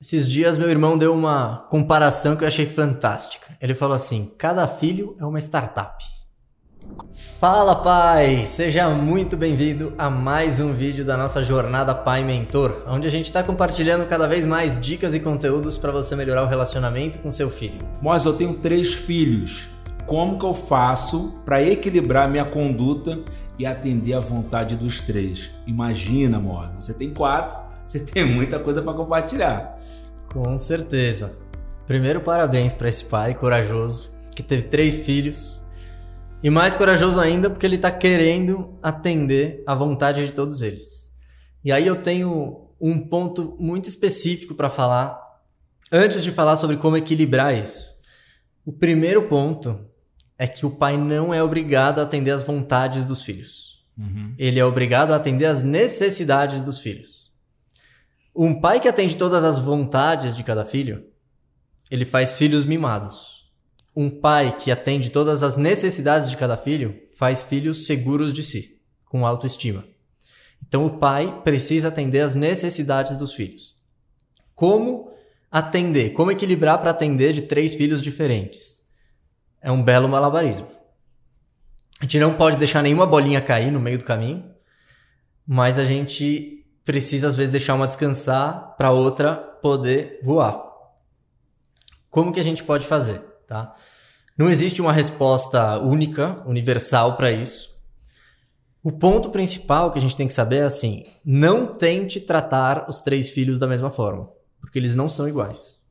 Esses dias meu irmão deu uma comparação que eu achei fantástica. Ele falou assim: cada filho é uma startup. Fala pai, seja muito bem-vindo a mais um vídeo da nossa jornada Pai Mentor, onde a gente está compartilhando cada vez mais dicas e conteúdos para você melhorar o relacionamento com seu filho. Mas eu tenho três filhos. Como que eu faço para equilibrar minha conduta e atender à vontade dos três? Imagina, amor, você tem quatro, você tem muita coisa para compartilhar. Com certeza. Primeiro, parabéns para esse pai corajoso que teve três filhos. E mais corajoso ainda porque ele está querendo atender à vontade de todos eles. E aí eu tenho um ponto muito específico para falar antes de falar sobre como equilibrar isso. O primeiro ponto é que o pai não é obrigado a atender às vontades dos filhos. Uhum. Ele é obrigado a atender às necessidades dos filhos. Um pai que atende todas as vontades de cada filho, ele faz filhos mimados. Um pai que atende todas as necessidades de cada filho, faz filhos seguros de si, com autoestima. Então o pai precisa atender as necessidades dos filhos. Como atender? Como equilibrar para atender de três filhos diferentes? É um belo malabarismo. A gente não pode deixar nenhuma bolinha cair no meio do caminho, mas a gente precisa às vezes deixar uma descansar para outra poder voar. Como que a gente pode fazer, tá? Não existe uma resposta única, universal para isso. O ponto principal que a gente tem que saber é assim: não tente tratar os três filhos da mesma forma, porque eles não são iguais.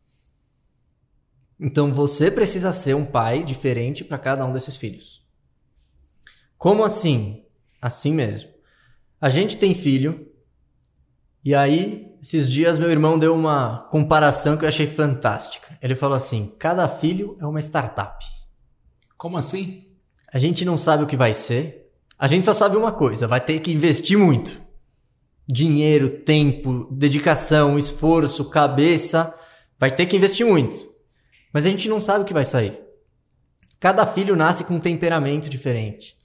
Então você precisa ser um pai diferente para cada um desses filhos. Como assim? Assim mesmo. A gente tem filho e aí, esses dias, meu irmão deu uma comparação que eu achei fantástica. Ele falou assim: cada filho é uma startup. Como assim? A gente não sabe o que vai ser. A gente só sabe uma coisa: vai ter que investir muito. Dinheiro, tempo, dedicação, esforço, cabeça. Vai ter que investir muito. Mas a gente não sabe o que vai sair. Cada filho nasce com um temperamento diferente.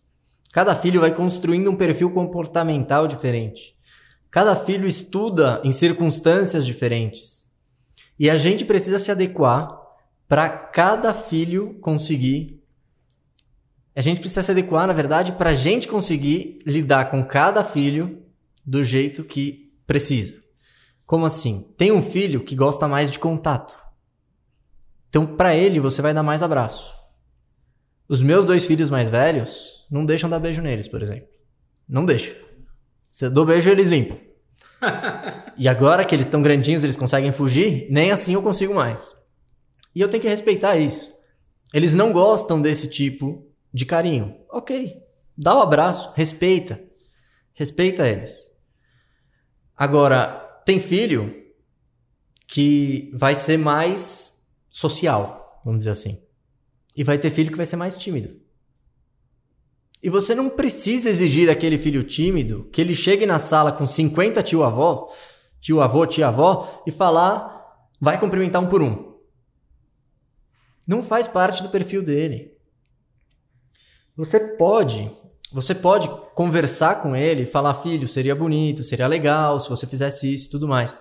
Cada filho vai construindo um perfil comportamental diferente. Cada filho estuda em circunstâncias diferentes. E a gente precisa se adequar para cada filho conseguir. A gente precisa se adequar, na verdade, para a gente conseguir lidar com cada filho do jeito que precisa. Como assim? Tem um filho que gosta mais de contato. Então, para ele, você vai dar mais abraço. Os meus dois filhos mais velhos não deixam dar beijo neles, por exemplo. Não deixam. Se eu dou beijo, eles limpam. e agora que eles estão grandinhos, eles conseguem fugir, nem assim eu consigo mais. E eu tenho que respeitar isso. Eles não gostam desse tipo de carinho. Ok. Dá o um abraço, respeita. Respeita eles. Agora, tem filho que vai ser mais social, vamos dizer assim. E vai ter filho que vai ser mais tímido. E você não precisa exigir daquele filho tímido que ele chegue na sala com 50 tio-avó, tio-avô, tia-avó e falar, vai cumprimentar um por um. Não faz parte do perfil dele. Você pode, você pode conversar com ele, falar, filho, seria bonito, seria legal se você fizesse isso e tudo mais.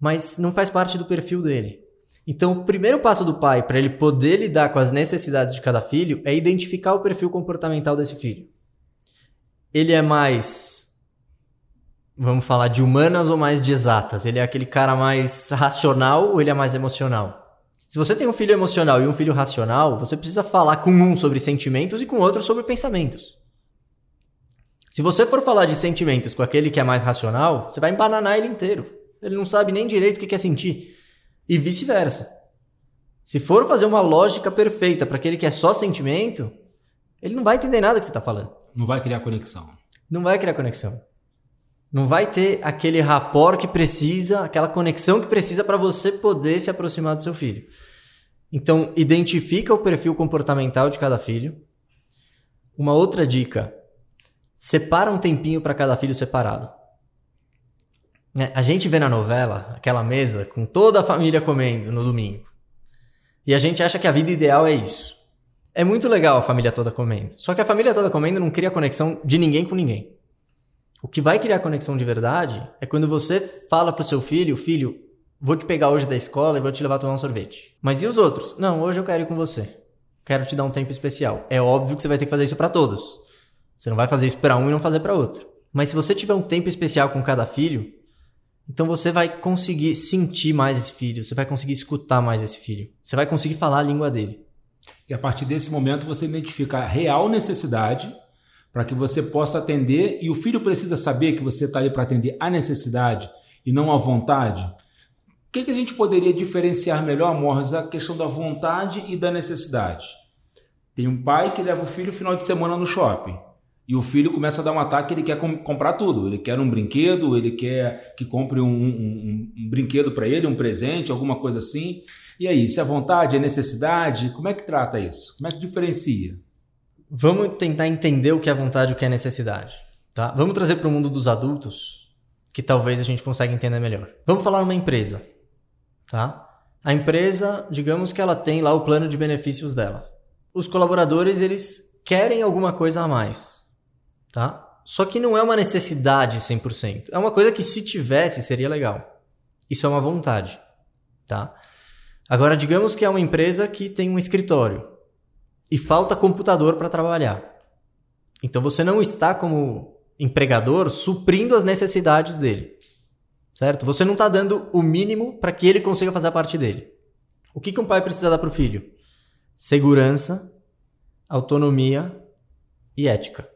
Mas não faz parte do perfil dele. Então, o primeiro passo do pai para ele poder lidar com as necessidades de cada filho é identificar o perfil comportamental desse filho. Ele é mais, vamos falar, de humanas ou mais de exatas? Ele é aquele cara mais racional ou ele é mais emocional? Se você tem um filho emocional e um filho racional, você precisa falar com um sobre sentimentos e com outro sobre pensamentos. Se você for falar de sentimentos com aquele que é mais racional, você vai embananar ele inteiro. Ele não sabe nem direito o que quer sentir. E vice-versa. Se for fazer uma lógica perfeita para aquele que é só sentimento, ele não vai entender nada que você está falando. Não vai criar conexão. Não vai criar conexão. Não vai ter aquele rapport que precisa, aquela conexão que precisa para você poder se aproximar do seu filho. Então, identifica o perfil comportamental de cada filho. Uma outra dica: separa um tempinho para cada filho separado. Né? A gente vê na novela aquela mesa com toda a família comendo no domingo. E a gente acha que a vida ideal é isso. É muito legal a família toda comendo. Só que a família toda comendo não cria conexão de ninguém com ninguém. O que vai criar conexão de verdade é quando você fala pro seu filho, filho, Vou te pegar hoje da escola e vou te levar a tomar um sorvete. Mas e os outros? Não, hoje eu quero ir com você. Quero te dar um tempo especial. É óbvio que você vai ter que fazer isso para todos. Você não vai fazer isso para um e não fazer para outro. Mas se você tiver um tempo especial com cada filho, então você vai conseguir sentir mais esse filho, você vai conseguir escutar mais esse filho, você vai conseguir falar a língua dele. E a partir desse momento você identifica a real necessidade para que você possa atender e o filho precisa saber que você está ali para atender a necessidade e não a vontade. O que, que a gente poderia diferenciar melhor, Morris, a questão da vontade e da necessidade? Tem um pai que leva o filho final de semana no shopping. E o filho começa a dar um ataque, ele quer com, comprar tudo. Ele quer um brinquedo, ele quer que compre um, um, um, um brinquedo para ele, um presente, alguma coisa assim. E aí, se é vontade, é necessidade, como é que trata isso? Como é que diferencia? Vamos tentar entender o que é vontade e o que é necessidade. Tá? Vamos trazer para o mundo dos adultos, que talvez a gente consiga entender melhor. Vamos falar numa empresa. Tá? A empresa, digamos que ela tem lá o plano de benefícios dela. Os colaboradores, eles querem alguma coisa a mais tá? Só que não é uma necessidade 100%. É uma coisa que se tivesse seria legal. Isso é uma vontade, tá? Agora digamos que é uma empresa que tem um escritório e falta computador para trabalhar. Então você não está como empregador suprindo as necessidades dele. Certo? Você não está dando o mínimo para que ele consiga fazer a parte dele. O que, que um pai precisa dar para o filho? Segurança, autonomia e ética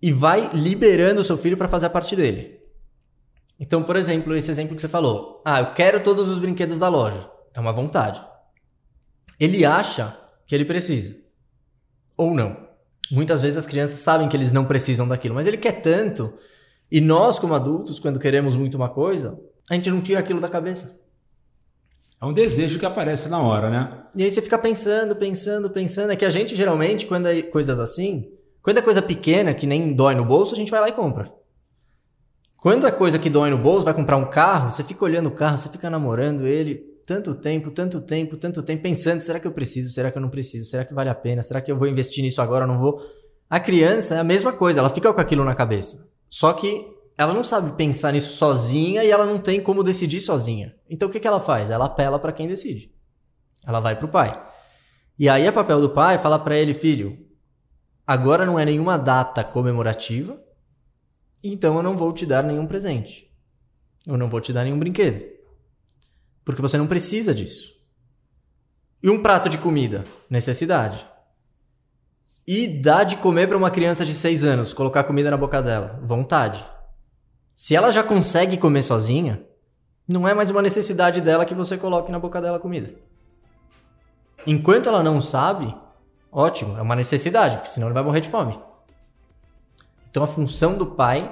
e vai liberando o seu filho para fazer a parte dele. Então, por exemplo, esse exemplo que você falou. Ah, eu quero todos os brinquedos da loja. É uma vontade. Ele acha que ele precisa. Ou não. Muitas vezes as crianças sabem que eles não precisam daquilo, mas ele quer tanto. E nós, como adultos, quando queremos muito uma coisa, a gente não tira aquilo da cabeça. É um desejo que aparece na hora, né? E aí você fica pensando, pensando, pensando. É que a gente, geralmente, quando é coisas assim, quando é coisa pequena, que nem dói no bolso, a gente vai lá e compra. Quando é coisa que dói no bolso, vai comprar um carro, você fica olhando o carro, você fica namorando ele tanto tempo, tanto tempo, tanto tempo, pensando: será que eu preciso? Será que eu não preciso? Será que vale a pena? Será que eu vou investir nisso agora não vou? A criança é a mesma coisa, ela fica com aquilo na cabeça. Só que ela não sabe pensar nisso sozinha e ela não tem como decidir sozinha. Então o que, que ela faz? Ela apela para quem decide. Ela vai pro pai. E aí é papel do pai falar para ele, filho, Agora não é nenhuma data comemorativa, então eu não vou te dar nenhum presente. Eu não vou te dar nenhum brinquedo. Porque você não precisa disso. E um prato de comida? Necessidade. E dar de comer para uma criança de 6 anos, colocar comida na boca dela? Vontade. Se ela já consegue comer sozinha, não é mais uma necessidade dela que você coloque na boca dela comida. Enquanto ela não sabe, Ótimo, é uma necessidade, porque senão ele vai morrer de fome. Então a função do pai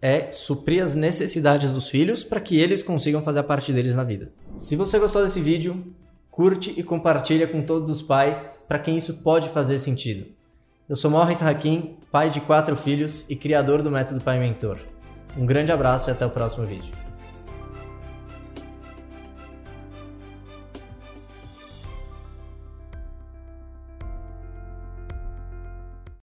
é suprir as necessidades dos filhos para que eles consigam fazer a parte deles na vida. Se você gostou desse vídeo, curte e compartilha com todos os pais para quem isso pode fazer sentido. Eu sou Morris Hakim, pai de quatro filhos e criador do método Pai Mentor. Um grande abraço e até o próximo vídeo.